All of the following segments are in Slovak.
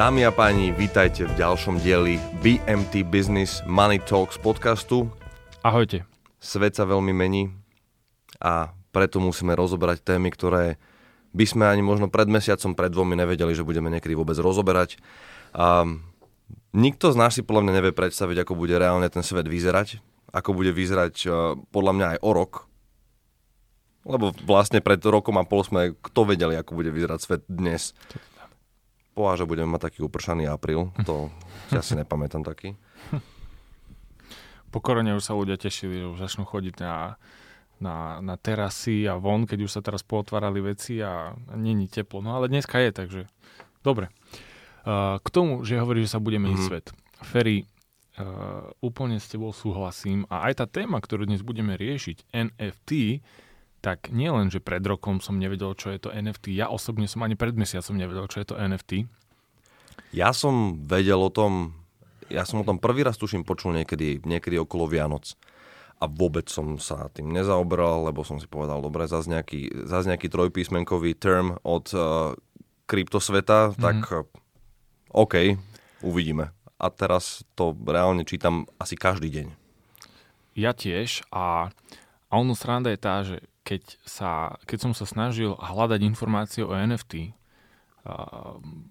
Dámy a páni, vítajte v ďalšom dieli BMT Business Money Talks podcastu. Ahojte. Svet sa veľmi mení a preto musíme rozoberať témy, ktoré by sme ani možno pred mesiacom, pred dvomi nevedeli, že budeme niekedy vôbec rozoberať. A nikto z nás si podľa mňa nevie predstaviť, ako bude reálne ten svet vyzerať, ako bude vyzerať e, podľa mňa aj o rok. Lebo vlastne pred rokom a pol sme kto vedeli, ako bude vyzerať svet dnes. Poha, že budeme mať taký upršaný apríl, to ja si nepamätám taký. Po korone už sa ľudia tešili, že už začnú chodiť na, na, na terasy a von, keď už sa teraz pootvárali veci a, a není teplo. No ale dneska je, takže dobre. Uh, k tomu, že hovorí, že sa bude meniť mm-hmm. svet. Ferry, uh, úplne s tebou súhlasím a aj tá téma, ktorú dnes budeme riešiť, NFT, tak nie len, že pred rokom som nevedel, čo je to NFT, ja osobne som ani pred mesiacom nevedel, čo je to NFT. Ja som vedel o tom ja som o tom prvý raz tuším počul niekedy, niekedy okolo Vianoc a vôbec som sa tým nezaoberal, lebo som si povedal, dobre, zase nejaký, zase nejaký trojpísmenkový term od uh, kryptosveta, mm-hmm. tak uh, OK, uvidíme. A teraz to reálne čítam asi každý deň. Ja tiež a, a ono sranda je tá, že keď, sa, keď som sa snažil hľadať informácie o NFT,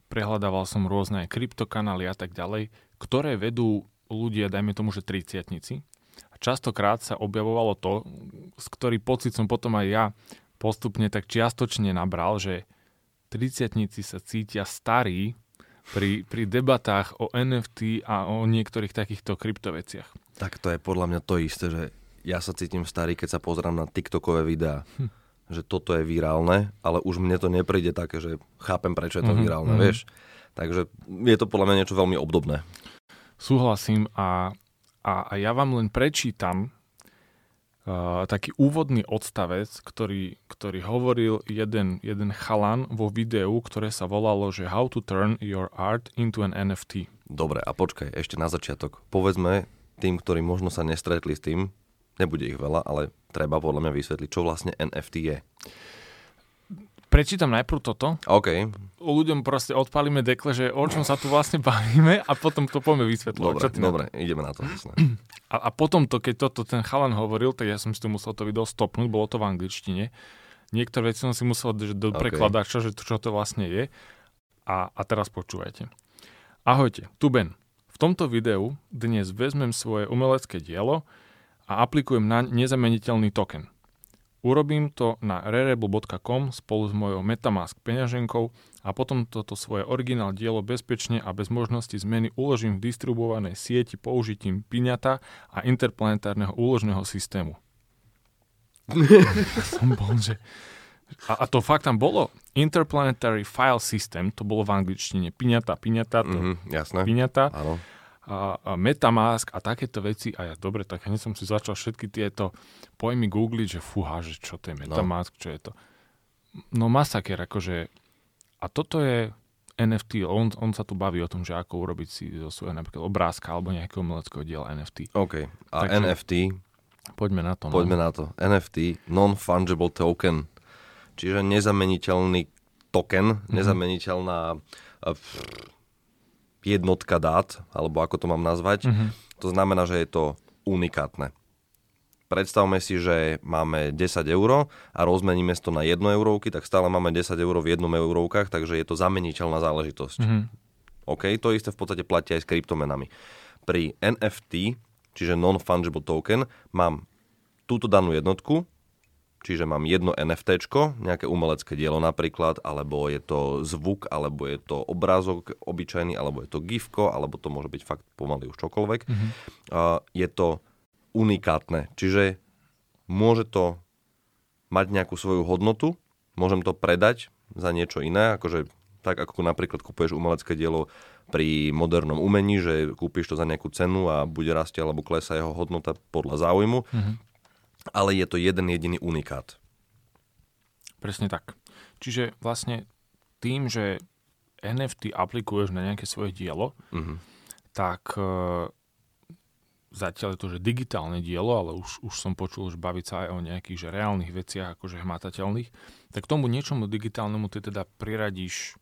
prehľadával som rôzne kryptokanály a tak ďalej, ktoré vedú ľudia, dajme tomu, že triciatnici. A častokrát sa objavovalo to, s ktorý pocit som potom aj ja postupne tak čiastočne nabral, že triciatnici sa cítia starí pri, pri debatách o NFT a o niektorých takýchto kryptoveciach. Tak to je podľa mňa to isté, že ja sa cítim starý, keď sa pozerám na TikTokové videá. Hm. Že toto je virálne, ale už mne to nepríde také, že chápem, prečo je to mm-hmm. virálne, mm-hmm. vieš. Takže je to podľa mňa niečo veľmi obdobné. Súhlasím a, a, a ja vám len prečítam uh, taký úvodný odstavec, ktorý, ktorý hovoril jeden, jeden chalan vo videu, ktoré sa volalo, že How to turn your art into an NFT. Dobre, a počkaj, ešte na začiatok. Povedzme tým, ktorí možno sa nestretli s tým, nebude ich veľa, ale treba podľa mňa vysvetliť, čo vlastne NFT je. Prečítam najprv toto. OK. Ľuďom proste odpalíme dekle, že o čom sa tu vlastne bavíme a potom to poďme vysvetľovať. Dobre, dobre, na... ideme na to. A, a potom to, keď toto ten chalan hovoril, tak ja som si to musel to video stopnúť, bolo to v angličtine. Niektoré veci som si musel do okay. prekladača, že to, čo to vlastne je. A, a teraz počúvajte. Ahojte, tu Ben. V tomto videu dnes vezmem svoje umelecké dielo a aplikujem na nezameniteľný token – Urobím to na rerebl.com spolu s mojou Metamask peňaženkou a potom toto svoje originál dielo bezpečne a bez možnosti zmeny uložím v distribuovanej sieti použitím piňata a interplanetárneho úložného systému. som bol, že... A, a to fakt tam bolo. Interplanetary File System, to bolo v angličtine. Piňata, piňata, to, mm-hmm, jasné. piňata. Áno a, a Metamask a takéto veci. A ja dobre, tak hneď som si začal všetky tieto pojmy googliť, že fúha, že čo to je no. Metamask, no. čo je to. No masaker, akože. A toto je NFT, on, on sa tu baví o tom, že ako urobiť si zo svojho napríklad obrázka alebo nejakého umeleckého diela NFT. OK. A Takže, NFT? Poďme na to. No. Poďme no. na to. NFT, non-fungible token, čiže nezameniteľný token, mm-hmm. nezameniteľná jednotka dát, alebo ako to mám nazvať. Mm-hmm. To znamená, že je to unikátne. Predstavme si, že máme 10 eur a rozmeníme to na 1 eurovky, tak stále máme 10 eur v 1 eurovkách, takže je to zameniteľná záležitosť. Mm-hmm. OK, to isté v podstate platí aj s kryptomenami. Pri NFT, čiže non-fungible token, mám túto danú jednotku, Čiže mám jedno NFT, nejaké umelecké dielo napríklad, alebo je to zvuk, alebo je to obrázok obyčajný, alebo je to gifko, alebo to môže byť fakt pomaly už čokoľvek. Mm-hmm. Uh, je to unikátne, čiže môže to mať nejakú svoju hodnotu, môžem to predať za niečo iné, akože tak ako napríklad kupuješ umelecké dielo pri modernom umení, že kúpiš to za nejakú cenu a bude rastie alebo klesa jeho hodnota podľa záujmu. Mm-hmm ale je to jeden jediný unikát. Presne tak. Čiže vlastne tým, že NFT aplikuješ na nejaké svoje dielo, mm-hmm. tak e, zatiaľ je to, že digitálne dielo, ale už, už som počul, že baviť sa aj o nejakých že reálnych veciach, akože hmatateľných, tak tomu niečomu digitálnemu ty teda priradíš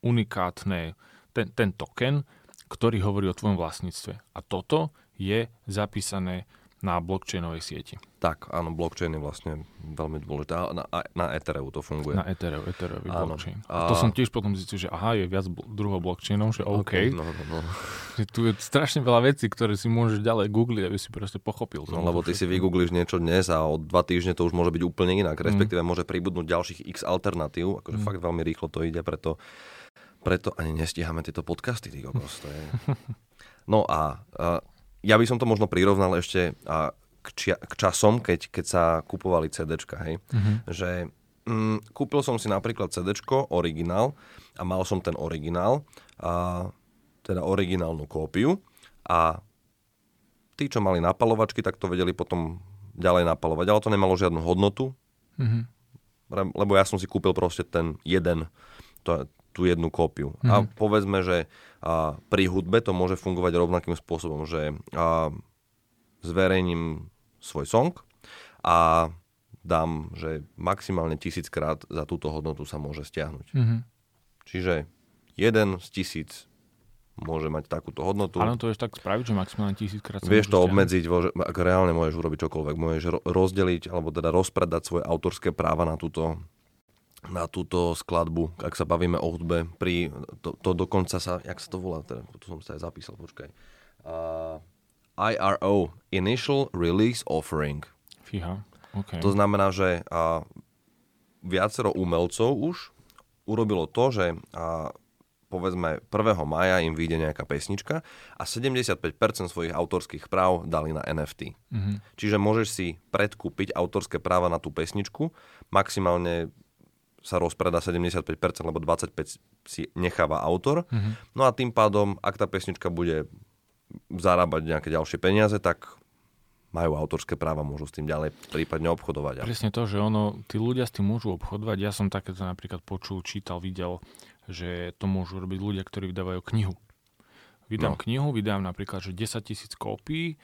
unikátne ten, ten token, ktorý hovorí o tvojom vlastníctve. A toto je zapísané na blockchainovej sieti. Tak, áno, blockchain je vlastne veľmi dôležité. Na, na Ethereu to funguje. Na Ethereu, Ethereum blockchain. A... to som tiež potom zistil, že aha, je viac druhov blockchainov, že OK. okay no, no, no. Že tu je strašne veľa vecí, ktoré si môžeš ďalej googliť, aby si proste pochopil. No, lebo ty si vygoogliš niečo dnes a o dva týždne to už môže byť úplne inak. Mm. Respektíve mm. môže pribudnúť ďalších x alternatív. Akože mm. fakt veľmi rýchlo to ide, preto, preto ani nestíhame tieto podcasty, ty kokos. To je... No a, a ja by som to možno prirovnal ešte a, k, čia, k časom, keď, keď sa kupovali CDčka, hej. Mm-hmm. Že mm, kúpil som si napríklad CDčko, originál, a mal som ten originál, a, teda originálnu kópiu a tí, čo mali napalovačky, tak to vedeli potom ďalej napalovať, ale to nemalo žiadnu hodnotu, mm-hmm. lebo ja som si kúpil proste ten jeden, to, tú jednu kópiu. Mm-hmm. A mhm. povedzme, že a, pri hudbe to môže fungovať rovnakým spôsobom, že a, zverejním svoj song a dám, že maximálne tisíckrát za túto hodnotu sa môže stiahnuť. Mm-hmm. Čiže jeden z tisíc môže mať takúto hodnotu. Áno, to vieš tak spraviť, že maximálne tisíckrát Vieš to obmedziť, ak reálne môžeš urobiť čokoľvek. Môžeš rozdeliť, alebo teda rozpredať svoje autorské práva na túto na túto skladbu, ak sa bavíme o hudbe, pri, to, to dokonca sa, jak sa to volá, teda, to som sa aj zapísal, počkaj. Uh, IRO, Initial Release Offering. Fíha, okay. To znamená, že uh, viacero umelcov už urobilo to, že uh, povedzme 1. maja im vyjde nejaká pesnička a 75% svojich autorských práv dali na NFT. Mm-hmm. Čiže môžeš si predkúpiť autorské práva na tú pesničku, maximálne sa rozpreda 75%, lebo 25% si necháva autor. Mm-hmm. No a tým pádom, ak tá pesnička bude zarábať nejaké ďalšie peniaze, tak majú autorské práva, môžu s tým ďalej prípadne obchodovať. Presne to, že ono, tí ľudia s tým môžu obchodovať. Ja som takéto napríklad počul, čítal, videl, že to môžu robiť ľudia, ktorí vydávajú knihu. Vydám no. knihu, vydám napríklad, že 10 tisíc kópií,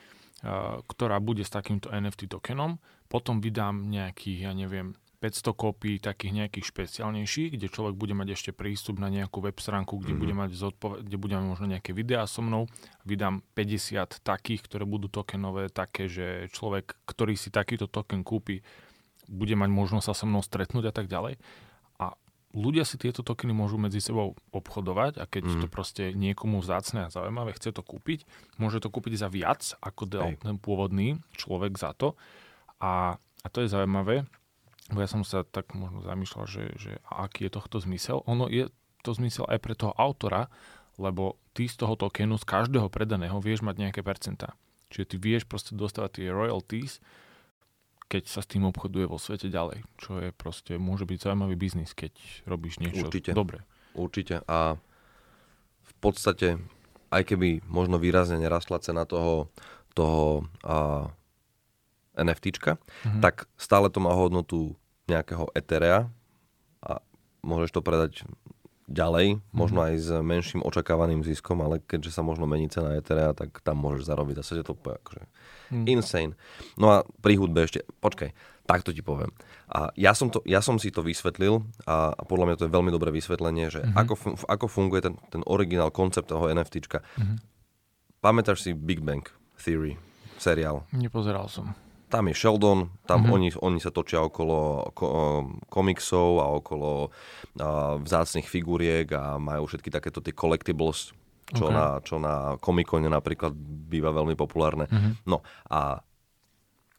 ktorá bude s takýmto NFT tokenom, potom vydám nejakých, ja neviem, 500 kópií takých nejakých špeciálnejších, kde človek bude mať ešte prístup na nejakú web stránku, kde, mm-hmm. bude mať zodpoved- kde budeme možno nejaké videá so mnou. Vydám 50 takých, ktoré budú tokenové, také, že človek, ktorý si takýto token kúpi, bude mať možnosť sa so mnou stretnúť a tak ďalej. A ľudia si tieto tokeny môžu medzi sebou obchodovať a keď mm. to proste niekomu vzácne a zaujímavé, chce to kúpiť, môže to kúpiť za viac, ako dal ten pôvodný človek za to. A, a to je zaujímavé, bo ja som sa tak možno zamýšľal, že, že aký je tohto zmysel. Ono je to zmysel aj pre toho autora, lebo ty z toho tokenu, z každého predaného vieš mať nejaké percentá. Čiže ty vieš proste dostávať tie royalties, keď sa s tým obchoduje vo svete ďalej. Čo je proste, môže byť zaujímavý biznis, keď robíš niečo Určite. dobre. Určite. A v podstate, aj keby možno výrazne nerastla cena toho, toho a, NFTčka, mm-hmm. tak stále to má hodnotu nejakého Etherea a môžeš to predať ďalej, mm-hmm. možno aj s menším očakávaným ziskom, ale keďže sa možno mení cena Etherea, tak tam môžeš zarobiť. Zase je to akože mm. insane. No a pri hudbe ešte, počkaj, takto ti poviem. A ja som, to, ja som si to vysvetlil a, a podľa mňa to je veľmi dobré vysvetlenie, že mm-hmm. ako, ako funguje ten, ten originál koncept toho NFTčka. Mm-hmm. Pamätáš si Big Bang Theory, seriál? Nepozeral som tam je Sheldon, tam mm-hmm. oni, oni sa točia okolo ko, komiksov a okolo a, vzácnych figuriek a majú všetky takéto tie collectibles, čo, okay. na, čo na komikone napríklad býva veľmi populárne. Mm-hmm. No a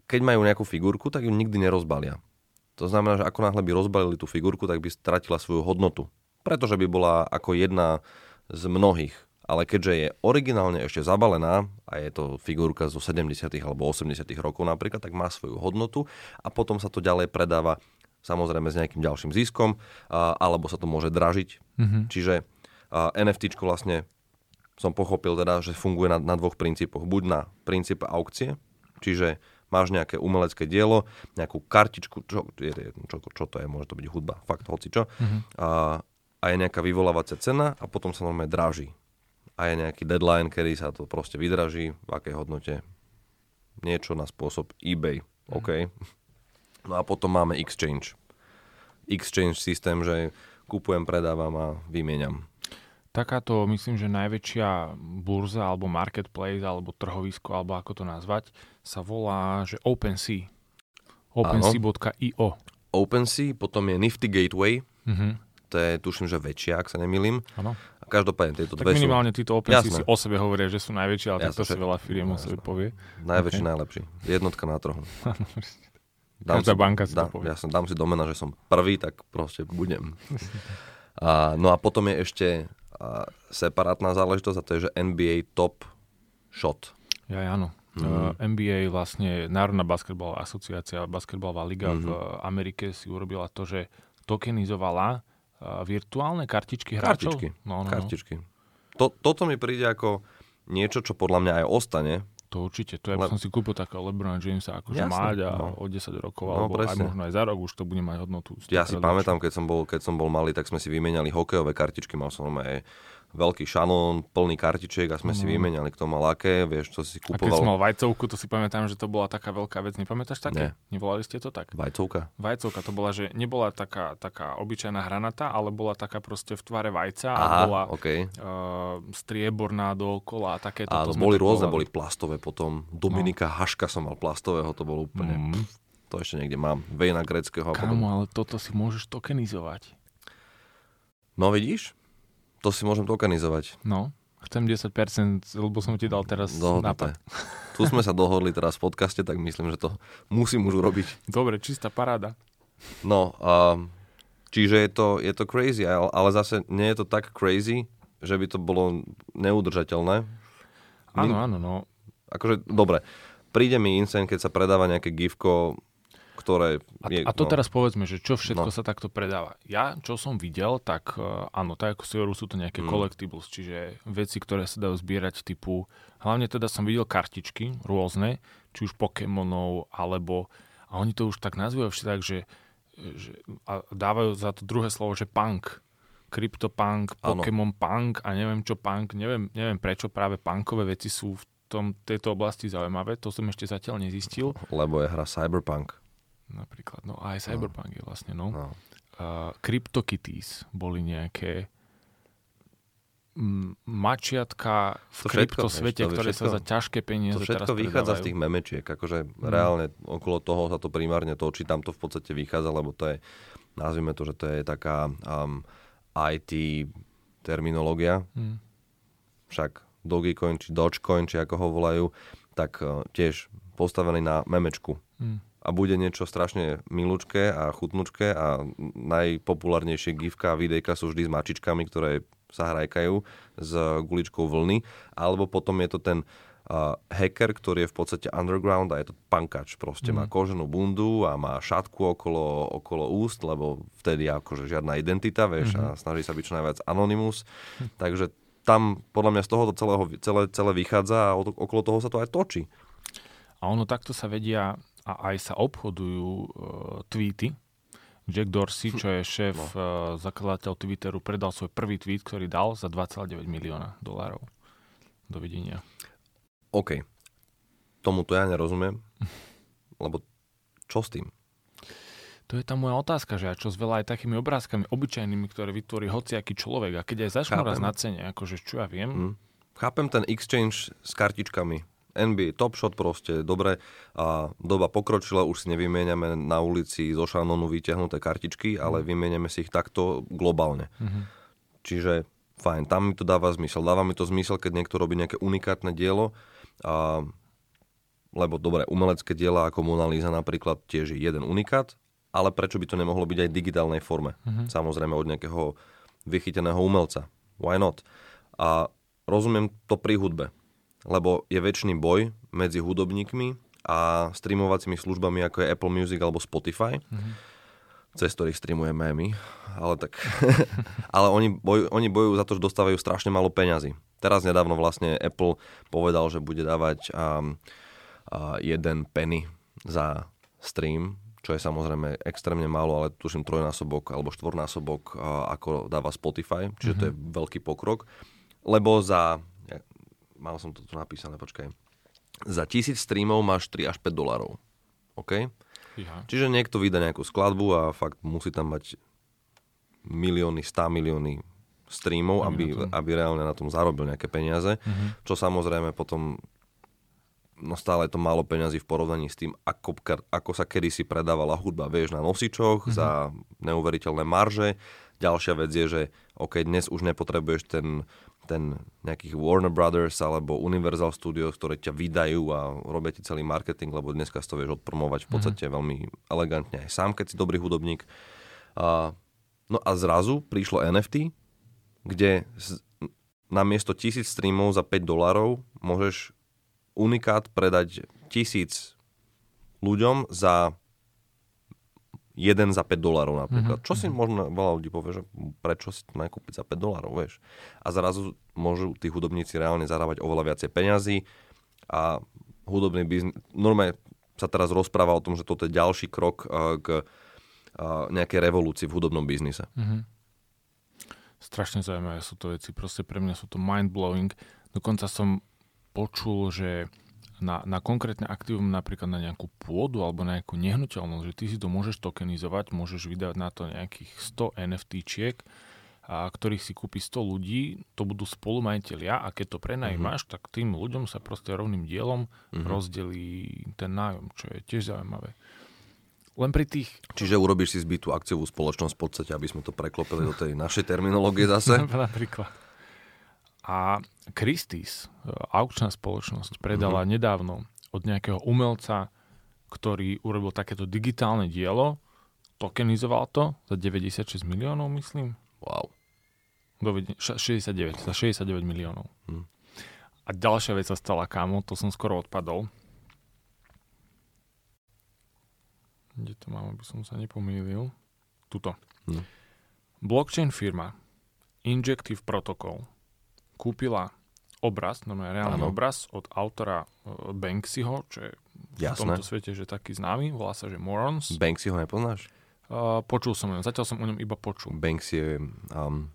keď majú nejakú figurku, tak ju nikdy nerozbalia. To znamená, že ako náhle by rozbalili tú figurku, tak by stratila svoju hodnotu. Pretože by bola ako jedna z mnohých ale keďže je originálne ešte zabalená a je to figurka zo 70. alebo 80. rokov napríklad, tak má svoju hodnotu a potom sa to ďalej predáva samozrejme s nejakým ďalším ziskom, alebo sa to môže dražiť. Mm-hmm. Čiže NFT vlastne som pochopil teda, že funguje na, na dvoch princípoch. Buď na princípe aukcie, čiže máš nejaké umelecké dielo, nejakú kartičku, čo, čo, čo to je, môže to byť hudba, fakt hoci čo, mm-hmm. a, a je nejaká vyvolávacia cena a potom sa normálne draží a je nejaký deadline, kedy sa to proste vydraží, v akej hodnote. Niečo na spôsob eBay. Mm. OK. No a potom máme exchange. Exchange systém, že kupujem, predávam a vymieňam. Takáto, myslím, že najväčšia burza alebo marketplace alebo trhovisko, alebo ako to nazvať, sa volá, že OpenSea. OpenSea.io. OpenSea, potom je Nifty Gateway, uh-huh. to je tuším, že väčšia, ak sa nemýlim. Áno. Každopádne tieto Tak dve sú minimálne títo OpenSea Jasné. si o sebe hovoria, že sú najväčšie, ale Jasné, takto si veľa firiem o sebe povie. najväčší, Ok. najlepší. Jednotka na trhu. Každá banka si to dám, povie. Ja som, dám si domena, že som prvý, tak proste budem. A, no a potom je ešte a, separátna záležitosť a to je, že NBA Top Shot. Ja, áno. Mhm. Uh, NBA vlastne Národná basketbalová asociácia, basketbalová liga v Mhm. Amerike si urobila to, že tokenizovala virtuálne kartičky hráčov. Kartičky. No, no, no. Kartičky. To, toto mi príde ako niečo, čo podľa mňa aj ostane. To určite. To ja Le- som si kúpil takého LeBron Jamesa akože Jasné, mať a no. o 10 rokov, No, alebo aj presne. možno aj za rok už to bude mať hodnotu. Ja si pamätám, keď som, bol, keď som bol malý, tak sme si vymenali hokejové kartičky. Mal som aj veľký šanón, plný kartičiek a sme si No. vymenali, kto mal aké, vieš, čo si A keď kupoval. som mal vajcovku, to si pamätám, že to bola taká veľká vec. Nepamätáš také? Nie. Nevolali ste to tak? Vajcovka? Vajcovka to bola, že nebola taká, taká obyčajná hranata, ale bola taká proste v tvare vajca a Aha, bola OK. uh, strieborná dookola a takéto. Áno, boli rôzne, boli plastové potom. Dominika Haška som mal plastového, to bolo úplne... Mm. To ešte niekde mám. Vejna greckého a. Kámo, ale toto si môžeš tokenizovať. No vidíš? To si môžem tokenizovať. No, chcem 10%, lebo som ti dal teraz Dohodnuté. nápad. Tu sme sa dohodli teraz v podcaste, tak myslím, že to musím už urobiť. Dobre, čistá paráda. No, a, čiže je to, je to crazy, ale, zase nie je to tak crazy, že by to bolo neudržateľné. Áno, áno, no. Akože, dobre, príde mi insane, keď sa predáva nejaké gifko, ktoré A, je... a to no, teraz povedzme, že čo všetko No. sa takto predáva. Ja, čo som videl, tak uh, áno, tak ako si hovoril, sú to nejaké Mm. collectibles, čiže veci, ktoré sa dajú zbierať typu, hlavne teda som videl kartičky rôzne, či už Pokémonov, alebo, a oni to už tak nazývajú všetko tak, že, že a dávajú za to druhé slovo, že punk. Kryptopunk, Áno. Pokémon punk a neviem čo punk, neviem, neviem prečo práve punkové veci sú v tom, tejto oblasti zaujímavé, to som ešte zatiaľ nezistil. Lebo je hra Cyberpunk. Napríklad, no aj Cyberpunk je vlastne, no. No. Uh, CryptoKitties boli nejaké mm, mačiatka v To kryptosvete, ktoré všetko- sa za ťažké peniaze To všetko teraz vychádza z tých memečiek, akože reálne okolo toho sa to primárne točí, tam to v podstate vychádza, lebo to je, nazvime to, že to je taká um, IT terminológia, Hm. však Dogecoin či Dogecoin, či ako ho volajú, tak uh, tiež postavený na memečku. Hm. A bude niečo strašne milúčké a chutnučké a najpopulárnejšie gifka a videjka sú vždy s mačičkami, ktoré sa hrajkajú s guličkou vlny, alebo potom je to ten uh, hacker, ktorý je v podstate underground a je to pankač. Proste má Mm. koženú bundu a má šatku okolo, okolo úst, lebo vtedy je akože žiadna identita, vieš, a snaží sa byť čo najviac anonymous. Takže tam podľa mňa z tohoto celého, celé, celé vychádza a okolo toho sa to aj točí. A ono takto sa vedia a aj sa obchodujú uh, tweety. Jack Dorsey, čo je šéf, No. uh, zakladateľ Twitteru, predal svoj prvý tweet, ktorý dal za 2,9 milióna dolárov. Dovidenia. OK. Tomu to ja nerozumiem, lebo čo s tým? To je tá moja otázka, že a čo s veľa aj takými obrázkami obyčajnými, ktoré vytvorí hociaký človek a keď aj začnú raz na cene, akože čo ja viem, Hm? Chápem ten exchange s kartičkami. NBA Top Shot proste, dobre, a doba pokročila, už si nevymieňame na ulici zo šanonu vyťahnuté kartičky, ale vymieňame si ich takto globálne. Mhm. Čiže fajn, tam mi to dáva zmysel. Dáva mi to zmysel, keď niekto robí nejaké unikátne dielo, a, lebo dobre, umelecké diela ako Mona Lisa napríklad tiež je jeden unikát, ale prečo by to nemohlo byť aj v digitálnej forme? Mhm. Samozrejme od nejakého vychyteného umelca. Why not? A rozumiem to pri hudbe, lebo je väčší boj medzi hudobníkmi a streamovacími službami ako je Apple Music alebo Spotify, Mhm. cez ktorých streamujeme aj my, ale tak... ale oni, boj, oni bojujú za to, že dostávajú strašne málo peňazí. Teraz nedávno vlastne Apple povedal, že bude dávať um, uh, jeden penny za stream, čo je samozrejme extrémne málo, ale tuším trojnásobok alebo štvornásobok, uh, ako dáva Spotify, čiže to je veľký pokrok. Lebo za, mal som to tu napísané, počkaj, za tisíc streamov máš 3 až 5 dolarov. OK? Fíha. Čiže niekto vydá nejakú skladbu a fakt musí tam mať milióny, 100 milióny streamov, aby, aby reálne na tom zarobil nejaké peniaze, mm-hmm. čo samozrejme potom no stále je to málo peňazí v porovnaní s tým, ako, ako sa kedysi predávala hudba, vieš, na nosičoch mm-hmm. za neuveriteľné marže. Ďalšia vec je, že OK, dnes už nepotrebuješ ten, ten nejakých Warner Brothers alebo Universal Studios, ktoré ťa vydajú a robia ti celý marketing, lebo dneska si to vieš odpromovať v podstate mm-hmm. veľmi elegantne aj sám, keď si dobrý hudobník. A, no a zrazu prišlo NFT, kde na miesto tisíc streamov za 5 dolárov môžeš unikát predať tisíc ľuďom za jeden za 5 dolárov napríklad. Mm-hmm. Čo si mhm. možno veľa ľudí povie, že prečo si to nakúpiť za 5 dolárov, vieš. A zrazu môžu tí hudobníci reálne zarábať oveľa viacej peňazí a hudobný biznis, normálne sa teraz rozpráva o tom, že toto je ďalší krok uh, k uh, nejakej revolúcii v hudobnom biznise. Mm-hmm. Strašne zaujímavé sú to veci, proste pre mňa sú to mind-blowing. Dokonca som počul, že na, na konkrétne aktívum, napríklad na nejakú pôdu alebo na nejakú nehnuteľnosť, že ty si to môžeš tokenizovať, môžeš vydať na to nejakých 100 NFTčiek, a ktorých si kúpi 100 ľudí, to budú spolumajiteľia a keď to prenajímaš, mm-hmm. tak tým ľuďom sa proste rovným dielom mm-hmm. rozdelí ten nájom, čo je tiež zaujímavé. Len pri tých... Čiže urobíš si zbytú akciovú spoločnosť v podstate, aby sme to preklopili do tej našej terminológie zase? Napríklad. A Christie's, e, aukčná spoločnosť, predala mm-hmm. nedávno od nejakého umelca, ktorý urobil takéto digitálne dielo, tokenizoval to za 96 miliónov, myslím. Wow. 69, za 69 miliónov. Mm. A ďalšia vec sa stala, kámo, to som skoro odpadol. Kde to mám, aby som sa nepomýlil? Tuto. Mm. Blockchain firma Injective Protocol kúpila obraz, normálne reálny ano. obraz od autora uh, Banksyho, čo je Jasné. v tomto svete že taký známy, volá sa, že Morons. Banksyho nepoznáš? Uh, počul som o ňom, zatiaľ som o ňom iba počul. Banksy je, um,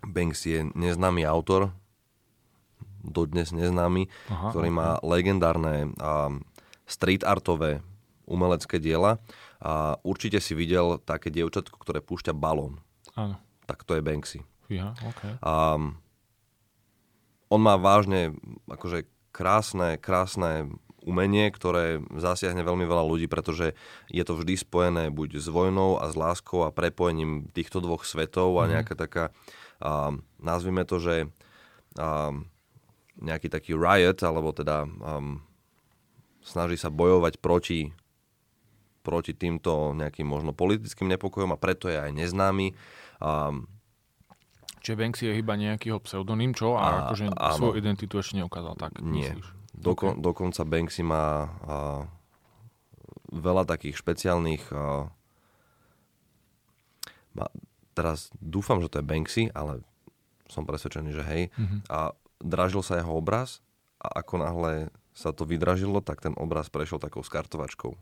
Banksy je neznámy autor, dodnes neznámy, Aha, ktorý má legendárne um, street artové umelecké diela a určite si videl také dievčatko, ktoré púšťa balón. Áno. Tak to je Banksy. Ja, okay. um, on má vážne akože krásne, krásne umenie, ktoré zasiahne veľmi veľa ľudí, pretože je to vždy spojené buď s vojnou a s láskou a prepojením týchto dvoch svetov a mhm. nejaká taká, uh, nazvime to, že uh, nejaký taký riot, alebo teda um, snaží sa bojovať proti, proti týmto nejakým možno politickým nepokojom a preto je aj neznámy. Um, Čiže Banksy je iba nejakýho pseudonym, čo? A, a akože áno. svoju identitu ešte neukázal, tak Nie. Doko, okay. Dokonca Banksy má a, veľa takých špeciálnych... A, má, teraz dúfam, že to je Banksy, ale som presvedčený, že hej. Mm-hmm. A dražil sa jeho obraz a ako náhle sa to vydražilo, tak ten obraz prešiel takou skartovačkou.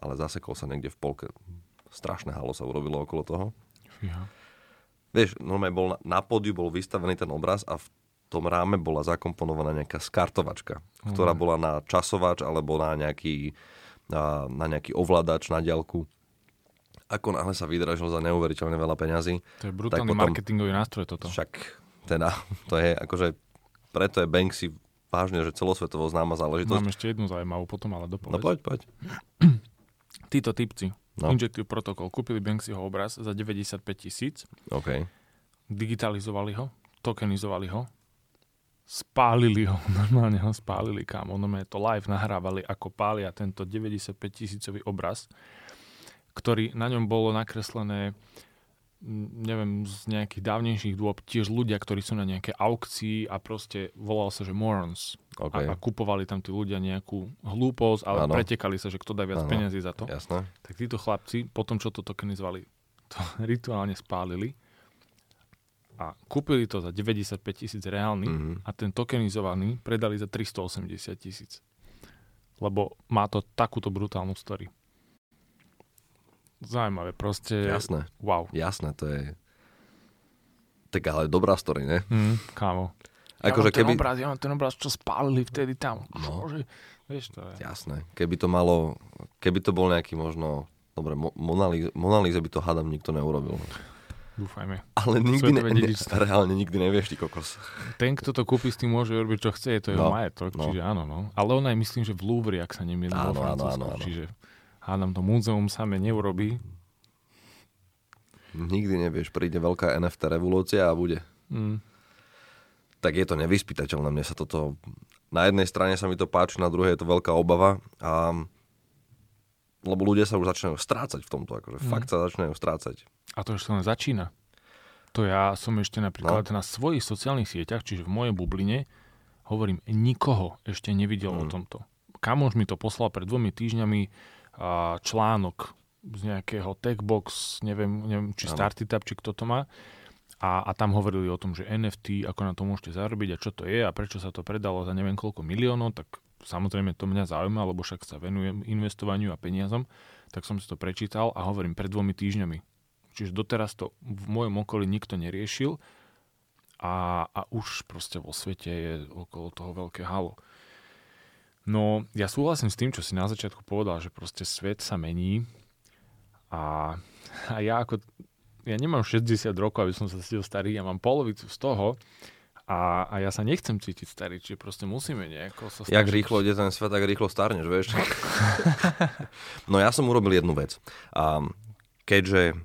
Ale zasekol sa niekde v polke. Strašné halo sa urobilo okolo toho. Ja vieš, normálne bol na, na pódiu bol vystavený ten obraz a v tom ráme bola zakomponovaná nejaká skartovačka, mm. ktorá bola na časovač alebo na nejaký, na, na nejaký ovládač na diaľku. Ako náhle sa vydražil za neuveriteľne veľa peňazí. To je brutálny potom, marketingový nástroj toto. Však teda, to je akože, preto je Banksy vážne, že celosvetovo známa záležitosť. Mám ešte jednu zaujímavú potom, ale dopovedz. No poď, poď. Títo typci, No. Injective Protocol. Kúpili Banksyho obraz za 95 tisíc. OK. Digitalizovali ho, tokenizovali ho, spálili ho, normálne ho spálili, kámo. Normálne to live nahrávali, ako pália tento 95 tisícový obraz, ktorý na ňom bolo nakreslené neviem, z nejakých dávnejších dôb, tiež ľudia, ktorí sú na nejaké aukcii a proste volal sa, že morons. Okay. A, a kupovali tam tí ľudia nejakú hlúposť, ale ano. pretekali sa, že kto dá viac ano. peniazy za to. Jasné. Tak títo chlapci, potom čo to tokenizovali, to rituálne spálili a kúpili to za 95 tisíc reálny mm-hmm. a ten tokenizovaný predali za 380 tisíc. Lebo má to takúto brutálnu story. Zaujímavé, proste. Jasné. Wow. Jasné, to je... Tak ale dobrá story, ne? Mm, kámo. Akože ja keby... ten obraz, ja mám ten obraz, čo spálili vtedy tam. No. Že, vieš, to je. Jasné. Keby to malo, keby to bol nejaký možno, dobre, Monalíze by to hádam nikto neurobil. Dúfajme. Ale nikdy ne, ne, reálne nikdy nevieš, ty kokos. Ten, kto to kúpi, s tým môže robiť, čo chce, je to jeho no, majetok, no. čiže áno, no. Ale on aj myslím, že v Louvre, ak sa nemýlim, vo Francúzsku, áno, áno, áno. čiže hádam to múzeum same neurobí. Nikdy nevieš, príde veľká NFT revolúcia a bude. Mm. Tak je to nevyspytateľné. Mne sa toto... Na jednej strane sa mi to páči, na druhej je to veľká obava. A lebo ľudia sa už začínajú strácať v tomto, akože mm. fakt sa začínajú strácať. A to ešte len začína. To ja som ešte napríklad no. na svojich sociálnych sieťach, čiže v mojej bubline, hovorím, nikoho ešte nevidel mm. o tomto. Kamož mi to poslal pred dvomi týždňami a, článok z nejakého techbox, neviem, neviem či Startup, či kto to má. A, a tam hovorili o tom, že NFT, ako na to môžete zarobiť a čo to je a prečo sa to predalo za neviem koľko miliónov, tak samozrejme to mňa zaujíma, lebo však sa venujem investovaniu a peniazom, tak som si to prečítal a hovorím pred dvomi týždňami. Čiže doteraz to v mojom okolí nikto neriešil a, a už proste vo svete je okolo toho veľké halo. No, ja súhlasím s tým, čo si na začiatku povedal, že proste svet sa mení a, a ja ako, ja nemám 60 rokov, aby som sa cítil starý, ja mám polovicu z toho, a, a ja sa nechcem cítiť starý, čiže proste musíme nejako sa. Jak rýchlo ide ten svet, tak rýchlo starneš, vieš. no ja som urobil jednu vec. A keďže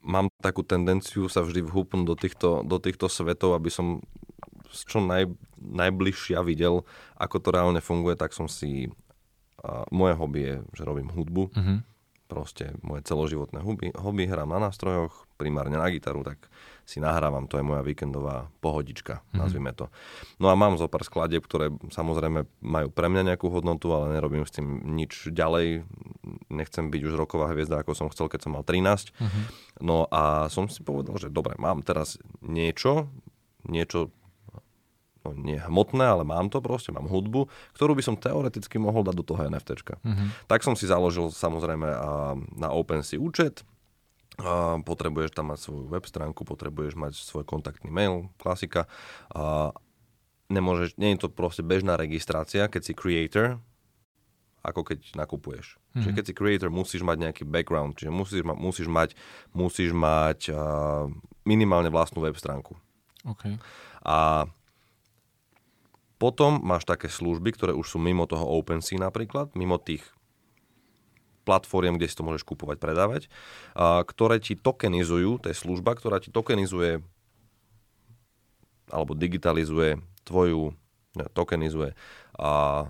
mám takú tendenciu sa vždy vhúpnúť do týchto, do týchto svetov, aby som čo naj, najbližšia videl, ako to reálne funguje, tak som si... A moje hobby je, že robím hudbu. Mm-hmm. Proste moje celoživotné hobby, hobby hrám na nástrojoch, primárne na gitaru, tak si nahrávam, to je moja víkendová pohodička, mm-hmm. nazvime to. No a mám zo pár skladieb, ktoré samozrejme majú pre mňa nejakú hodnotu, ale nerobím s tým nič ďalej. Nechcem byť už roková hviezda, ako som chcel, keď som mal 13. Mm-hmm. No a som si povedal, že dobre, mám teraz niečo, niečo no nie hmotné, ale mám to proste, mám hudbu, ktorú by som teoreticky mohol dať do toho NFTčka. Mm-hmm. Tak som si založil samozrejme na OpenSea účet, potrebuješ tam mať svoju web stránku, potrebuješ mať svoj kontaktný mail, klasika. Nemôžeš, nie je to proste bežná registrácia, keď si creator, ako keď nakupuješ. Mm-hmm. Čiže keď si creator, musíš mať nejaký background, čiže musíš, ma, musíš mať, musíš mať uh, minimálne vlastnú web stránku. Okay. A potom máš také služby, ktoré už sú mimo toho OpenSea napríklad, mimo tých platform, kde si to môžeš kúpovať, predávať, a, ktoré ti tokenizujú, to je služba, ktorá ti tokenizuje alebo digitalizuje tvoju, ne, tokenizuje a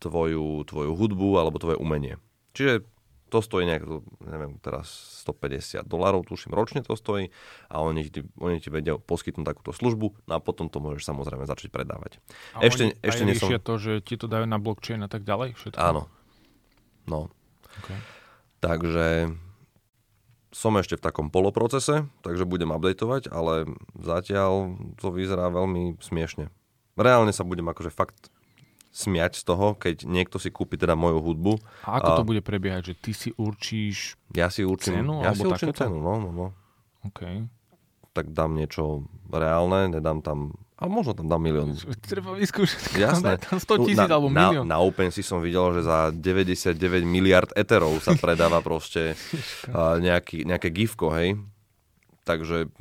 tvoju, tvoju hudbu alebo tvoje umenie. Čiže to stojí nejak, neviem, teraz 150 dolarov, tuším, ročne to stojí a oni ti, oni ti vedia poskytnúť takúto službu no a potom to môžeš samozrejme začať predávať. A ešte, oni ešte som... to, že ti to dajú na blockchain a tak ďalej? Všetko? Áno. No, Okay. Takže som ešte v takom poloprocese, takže budem updateovať, ale zatiaľ to vyzerá veľmi smiešne. Reálne sa budem akože fakt smiať z toho, keď niekto si kúpi teda moju hudbu. A ako a... to bude prebiehať, že ty si určíš ja si určím, cenu? Ja si určím takéto? cenu, no, no, no. Okay. Tak dám niečo reálne, nedám tam a možno tam dám milión. Treba vyskúšať. Jasné. Tam 100 tisíc no, alebo milión. Na, na OpenSea som videl, že za 99 miliard eterov sa predáva proste uh, nejaký, nejaké gifko, hej. Takže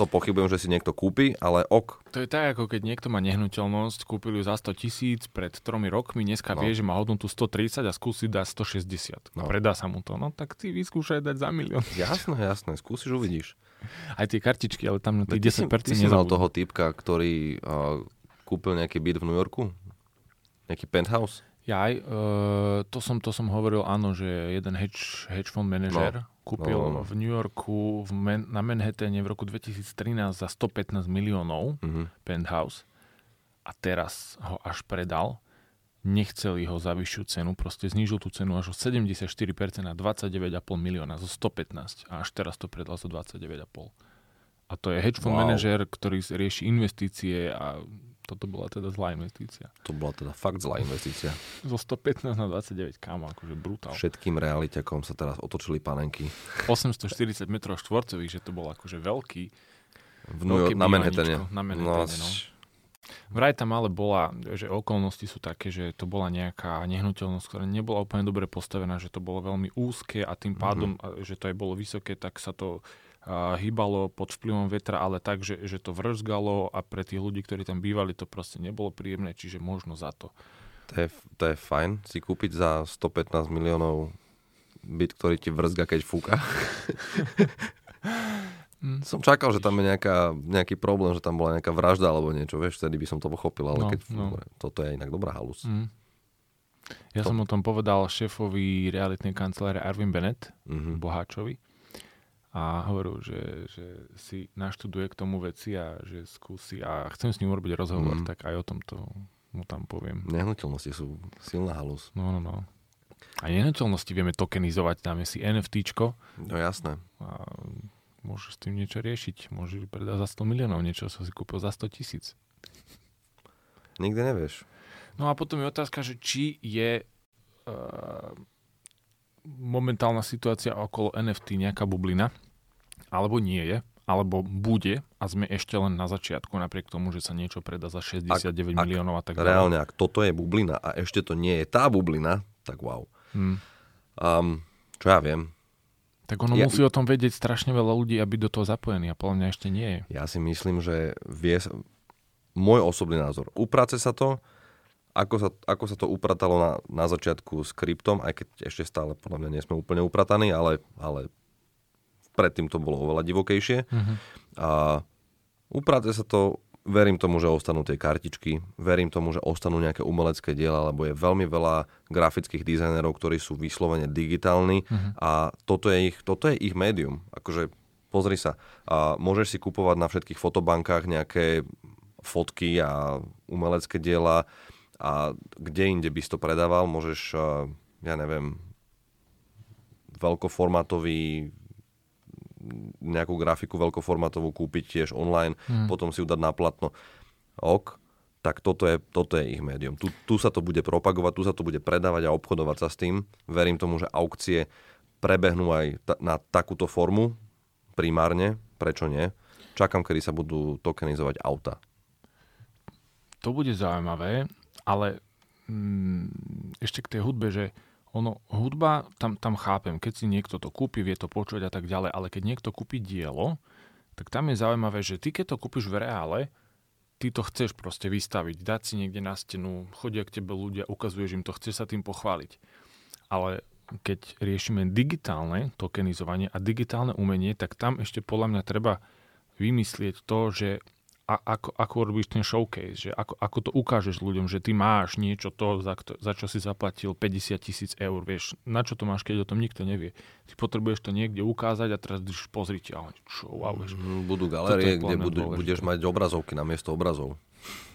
to pochybujem, že si niekto kúpi, ale ok. To je tak, ako keď niekto má nehnuteľnosť, kúpil ju za 100 tisíc pred tromi rokmi, dneska no. vie, že má hodnotu 130 a skúsi dať 160. No. Predá sa mu to. No tak ty vyskúšaj dať za milión. Jasné, jasné, skúsiš, uvidíš. Aj tie kartičky, ale tam tých 10% Ty si mal toho typka, ktorý uh, kúpil nejaký byt v New Yorku? Nejaký penthouse? Ja aj, uh, to, som, to som hovoril, áno, že jeden hedge, hedge fund manažer no. Kúpil no, v New Yorku v Man, na Manhattane v roku 2013 za 115 miliónov uh-huh. penthouse a teraz ho až predal nechceli ho za vyššiu cenu, proste znížil tú cenu až o 74% na 29,5 milióna zo 115 a až teraz to predal za 29,5. A to je hedge fund wow. manažer, ktorý rieši investície a toto bola teda zlá investícia. To bola teda fakt zlá investícia. Zo 115 na 29, kámo, akože brutál. Všetkým realitakom sa teraz otočili panenky. 840 m štvorcových, že to bol akože veľký. V New York, na Manhattane. Na Manhattane, no. no. Vraj tam ale bola, že okolnosti sú také, že to bola nejaká nehnuteľnosť, ktorá nebola úplne dobre postavená, že to bolo veľmi úzke a tým pádom, mm-hmm. že to aj bolo vysoké, tak sa to hýbalo pod vplyvom vetra, ale tak, že, že to vrzgalo a pre tých ľudí, ktorí tam bývali, to proste nebolo príjemné, čiže možno za to. To je, to je fajn si kúpiť za 115 miliónov byt, ktorý ti vrzga, keď fúka. Mm. Som čakal, že tam je nejaká, nejaký problém, že tam bola nejaká vražda alebo niečo, vieš, vtedy by som to pochopil, ale no, keď no. toto je inak dobrá halus. Mm. Ja to... som o tom povedal šéfovi realitnej kancelárie Arvin Bennett, mm-hmm. Boháčovi, a hovoril, že, že si naštuduje k tomu veci a že skúsi a chcem s ním urobiť rozhovor, mm. tak aj o tomto mu tam poviem. Nehnuteľnosti sú silná halus. No, no, no. A nehnuteľnosti vieme tokenizovať, dáme si NFTčko. No jasné. A môžeš s tým niečo riešiť. Môžeš predať za 100 miliónov niečo, čo si kúpil za 100 tisíc. Nikdy nevieš. No a potom je otázka, že či je uh, momentálna situácia okolo NFT nejaká bublina, alebo nie je, alebo bude a sme ešte len na začiatku, napriek tomu, že sa niečo predá za 69 ak, miliónov a tak ďalej. Reálne, ak toto je bublina a ešte to nie je tá bublina, tak wow. Hmm. Um, čo ja viem. Tak ono ja, musí o tom vedieť strašne veľa ľudí, aby do toho zapojení a podľa mňa ešte nie je. Ja si myslím, že vie, môj osobný názor, uprace sa to, ako sa, ako sa to upratalo na, na začiatku s kryptom, aj keď ešte stále podľa mňa nie sme úplne uprataní, ale, ale predtým to bolo oveľa divokejšie. Uh-huh. A uprace sa to, verím tomu, že ostanú tie kartičky, verím tomu, že ostanú nejaké umelecké diela, lebo je veľmi veľa grafických dizajnerov, ktorí sú vyslovene digitálni uh-huh. a toto je, ich, toto je ich médium. Akože pozri sa, a môžeš si kupovať na všetkých fotobankách nejaké fotky a umelecké diela, a kde inde by si to predával, môžeš, ja neviem, veľkoformátový nejakú grafiku veľkoformátovú kúpiť tiež online, hmm. potom si ju dať na platno. Ok, tak toto je, toto je ich médium. Tu, tu sa to bude propagovať, tu sa to bude predávať a obchodovať sa s tým. Verím tomu, že aukcie prebehnú aj ta, na takúto formu primárne, prečo nie. Čakám, kedy sa budú tokenizovať auta. To bude zaujímavé ale mm, ešte k tej hudbe, že ono, hudba, tam, tam chápem, keď si niekto to kúpi, vie to počuť a tak ďalej, ale keď niekto kúpi dielo, tak tam je zaujímavé, že ty keď to kúpiš v reále, ty to chceš proste vystaviť, dať si niekde na stenu, chodia k tebe ľudia, ukazuješ im to, chceš sa tým pochváliť. Ale keď riešime digitálne tokenizovanie a digitálne umenie, tak tam ešte podľa mňa treba vymyslieť to, že a, ako, ako robíš ten showcase, že ako, ako to ukážeš ľuďom, že ty máš niečo to, za, za čo si zaplatil 50 tisíc eur, vieš, na čo to máš, keď o tom nikto nevie. Ty potrebuješ to niekde ukázať a teraz když pozrite, ale čo, wow, vieš. Budú galérie, kde budú, budeš mať obrazovky na miesto obrazov.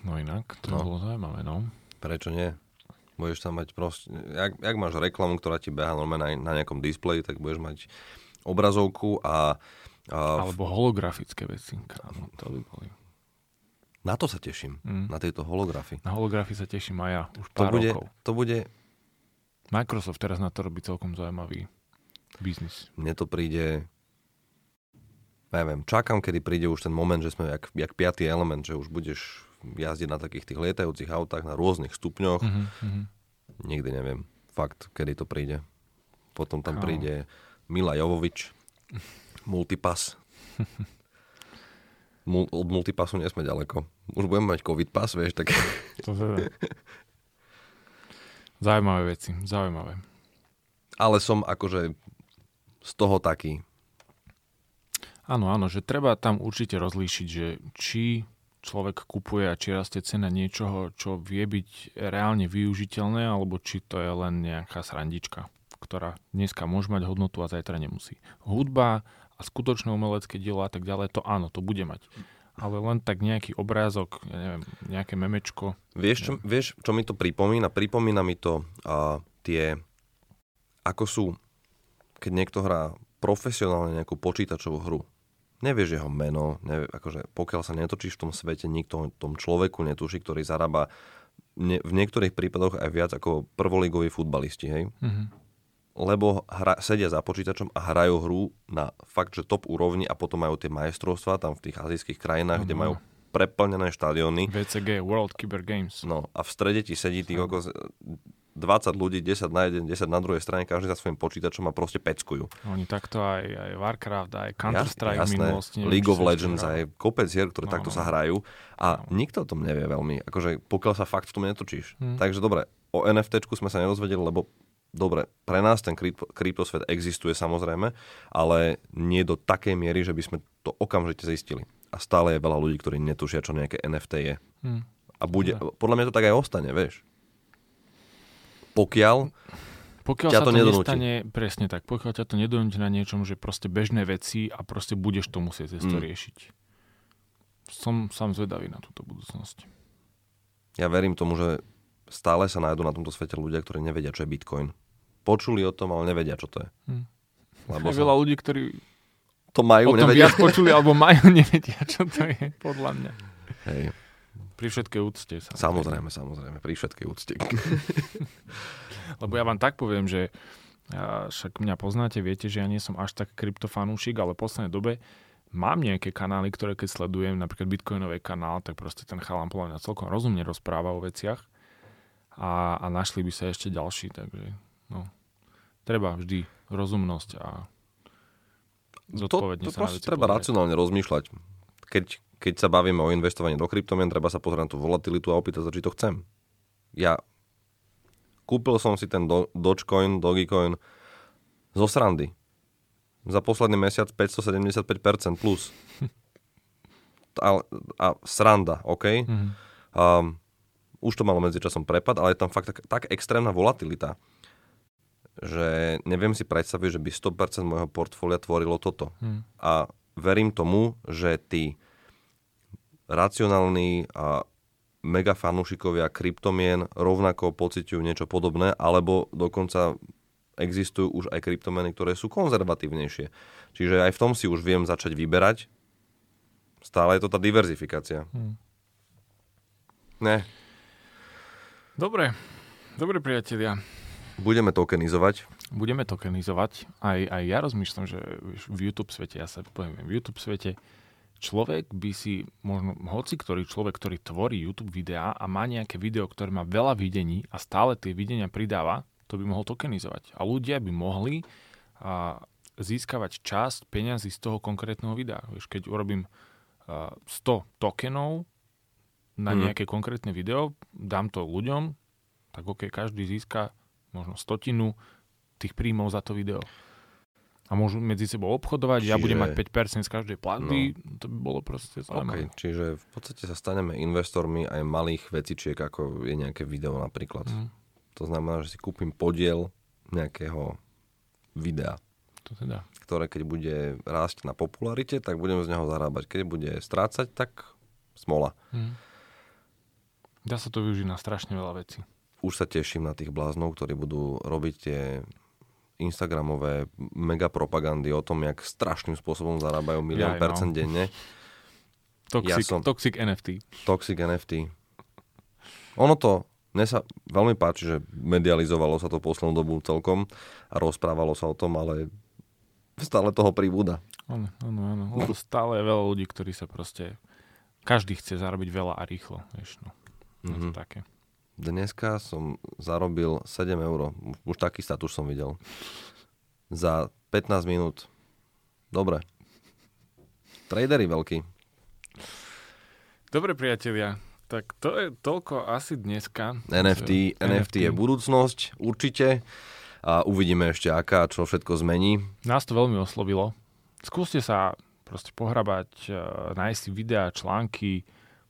No inak, to no. bolo zaujímavé, no. Prečo nie? Budeš tam mať proste, jak, jak máš reklamu, ktorá ti beha normálne na, na nejakom displeji, tak budeš mať obrazovku a... a Alebo holografické veci, kámo, to by boli. Na to sa teším, mm. na tejto holografii. Na holografii sa teším aj ja, už pár to bude, rokov. To bude... Microsoft teraz na to robí celkom zaujímavý biznis. Mne to príde... Neviem, čakám, kedy príde už ten moment, že sme jak, jak piatý element, že už budeš jazdiť na takých tých lietajúcich autách na rôznych stupňoch. Mm-hmm. Nikdy neviem. Fakt, kedy to príde. Potom tam oh. príde Mila Jovovič, Multipass. od multipasu nie sme ďaleko. Už budeme mať covid pas, vieš, tak... To teda. Zaujímavé veci, zaujímavé. Ale som akože z toho taký. Áno, áno, že treba tam určite rozlíšiť, že či človek kupuje a či rastie cena niečoho, čo vie byť reálne využiteľné, alebo či to je len nejaká srandička, ktorá dneska môže mať hodnotu a zajtra nemusí. Hudba a skutočné umelecké dielo a tak ďalej, to áno, to bude mať. Ale len tak nejaký obrázok, ja neviem, nejaké memečko. Vieš, čo, vieš, čo mi to pripomína? Pripomína mi to uh, tie, ako sú, keď niekto hrá profesionálne nejakú počítačovú hru. Nevieš jeho meno, nevie, akože pokiaľ sa netočíš v tom svete, nikto tom človeku netuší, ktorý zarába ne, v niektorých prípadoch aj viac ako prvoligoví futbalisti, hej? Mm-hmm lebo hra, sedia za počítačom a hrajú hru na fakt, že top úrovni a potom majú tie majstrovstvá tam v tých azijských krajinách, mm-hmm. kde majú preplnené štadióny. VCG, World Cyber Games. No a v strede ti sedí tých okolo 20 ľudí, 10 na jeden, 10 na druhej strane, každý za svojím počítačom a proste peckujú. Oni takto aj, aj Warcraft, aj Counter-Strike Jasné, minulosti. neviem, League of Legends, aj kopec hier, ktoré No, takto no. sa hrajú a nikto o tom nevie veľmi, akože pokiaľ sa fakt v tom netočíš. Hm. Takže dobre, o NFTčku sme sa nerozvedeli, lebo dobre, pre nás ten krypto, kryptosvet existuje samozrejme, ale nie do takej miery, že by sme to okamžite zistili. A stále je veľa ľudí, ktorí netušia, čo nejaké NFT je. Hm. A bude, Ja. podľa mňa to tak aj ostane, vieš. Pokiaľ, Pokiaľ Ťa sa to to, nedonúti. nestane, presne tak, pokiaľ ťa to nedonúti na niečom, že proste bežné veci a proste budeš to musieť cez to Mm. riešiť. Som sám zvedavý na túto budúcnosť. ja verím tomu, že stále sa nájdú na tomto svete ľudia, ktorí nevedia, čo je Bitcoin. Počuli o tom, ale nevedia, čo to je. Hm. Lebo Je veľa ľudí, ktorí to majú, o tom nevedia. viac počuli, alebo majú, nevedia, čo to je, podľa mňa. Hej. Pri všetkej úcte. Samozrejme, samozrejme, pri všetkej úcte. Lebo ja vám tak poviem, že však mňa poznáte, viete, že ja nie som až tak kryptofanúšik, ale v poslednej dobe mám nejaké kanály, ktoré keď sledujem, napríklad Bitcoinový kanál, tak proste ten chalán podľa mňa celkom rozumne rozpráva o veciach a, a našli by sa ešte ďalší, takže no, treba vždy rozumnosť a to, zodpovedne to sa na proste treba pozerať. racionálne rozmýšľať. Keď, keď sa bavíme o investovaní do kryptomien, treba sa pozrieť na tú volatilitu a opýtať sa, či to chcem. Ja kúpil som si ten do, Dogecoin, Dogecoin zo srandy. Za posledný mesiac 575% plus. A, a sranda, OK? Mhm. Um, už to malo medzičasom prepad, ale je tam fakt tak, tak extrémna volatilita, že neviem si predstaviť, že by 100% môjho portfólia tvorilo toto. Hm. A verím tomu, že tí racionálni a mega fanúšikovia kryptomien rovnako pociťujú niečo podobné, alebo dokonca existujú už aj kryptomeny, ktoré sú konzervatívnejšie. Čiže aj v tom si už viem začať vyberať. Stále je to tá diverzifikácia. Hm. Ne, Dobre, dobre priatelia. Budeme tokenizovať. budeme tokenizovať. Aj, aj ja rozmýšľam, že v YouTube svete, ja sa poviem, v YouTube svete človek by si, možno hoci ktorý človek, ktorý tvorí YouTube videá a má nejaké video, ktoré má veľa videní a stále tie videnia pridáva, to by mohol tokenizovať. A ľudia by mohli a, získavať časť peňazí z toho konkrétneho videa. Vieš, keď urobím a, 100 tokenov na Mhm. nejaké konkrétne video, dám to ľuďom, tak ok, každý získa možno stotinu tých príjmov za to video. A môžu medzi sebou obchodovať, ja Čiže- budem mať 5% z každej platby, no. to by bolo proste zaujímavé. Okay, čiže v podstate sa staneme investormi aj malých vecičiek, ako je nejaké video napríklad. Mm, To znamená, že si kúpim podiel nejakého videa, to teda. ktoré keď bude rásť na popularite, tak budem z neho zarábať. Keď bude strácať, tak smola. Mm. Dá sa to využiť na strašne veľa vecí. Už sa teším na tých bláznov, ktorí budú robiť tie Instagramové mega propagandy o tom, jak strašným spôsobom zarábajú milión Jaj, no. percent denne. Toxic, som- toxic NFT. Toxic NFT. Ono to, mne sa veľmi páči, že medializovalo sa to poslednú dobu celkom a rozprávalo sa o tom, ale stále toho pribúda. Áno, áno, áno. Lebo stále je veľa ľudí, ktorí sa proste... Každý chce zarobiť veľa a rýchlo. Vieš, no. Je to Mhm. také. Dneska som zarobil 7 eur. Už taký status som videl. Za 15 minút. Dobre. Tradery veľký. Dobre, priatelia. Tak to je toľko asi dneska. NFT, Z- NFT je budúcnosť, určite. A uvidíme ešte aká, čo všetko zmení. Nás to veľmi oslovilo. Skúste sa proste pohrabať, e, nájsť videá, články,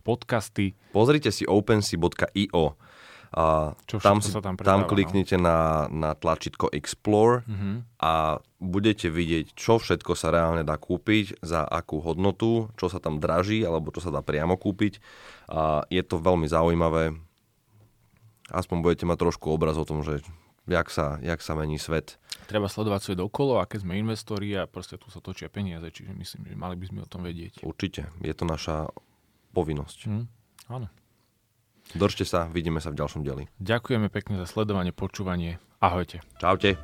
podcasty. Pozrite si opensea.io. A Čo tam, si, sa tam tam no. kliknite na, na tlačítko Explore Mhm. a budete vidieť, čo všetko sa reálne dá kúpiť, za akú hodnotu, čo sa tam draží, alebo čo sa dá priamo kúpiť. A je to veľmi zaujímavé. Aspoň budete mať trošku obraz o tom, že jak sa, jak sa mení svet. Treba sledovať svet okolo, aké sme investori a proste tu sa točia peniaze, čiže myslím, že mali by sme o tom vedieť. Určite. Je to naša povinnosť. Hm? Áno. Držte sa, vidíme sa v ďalšom dieli. Ďakujeme pekne za sledovanie, počúvanie. Ahojte. Čaute.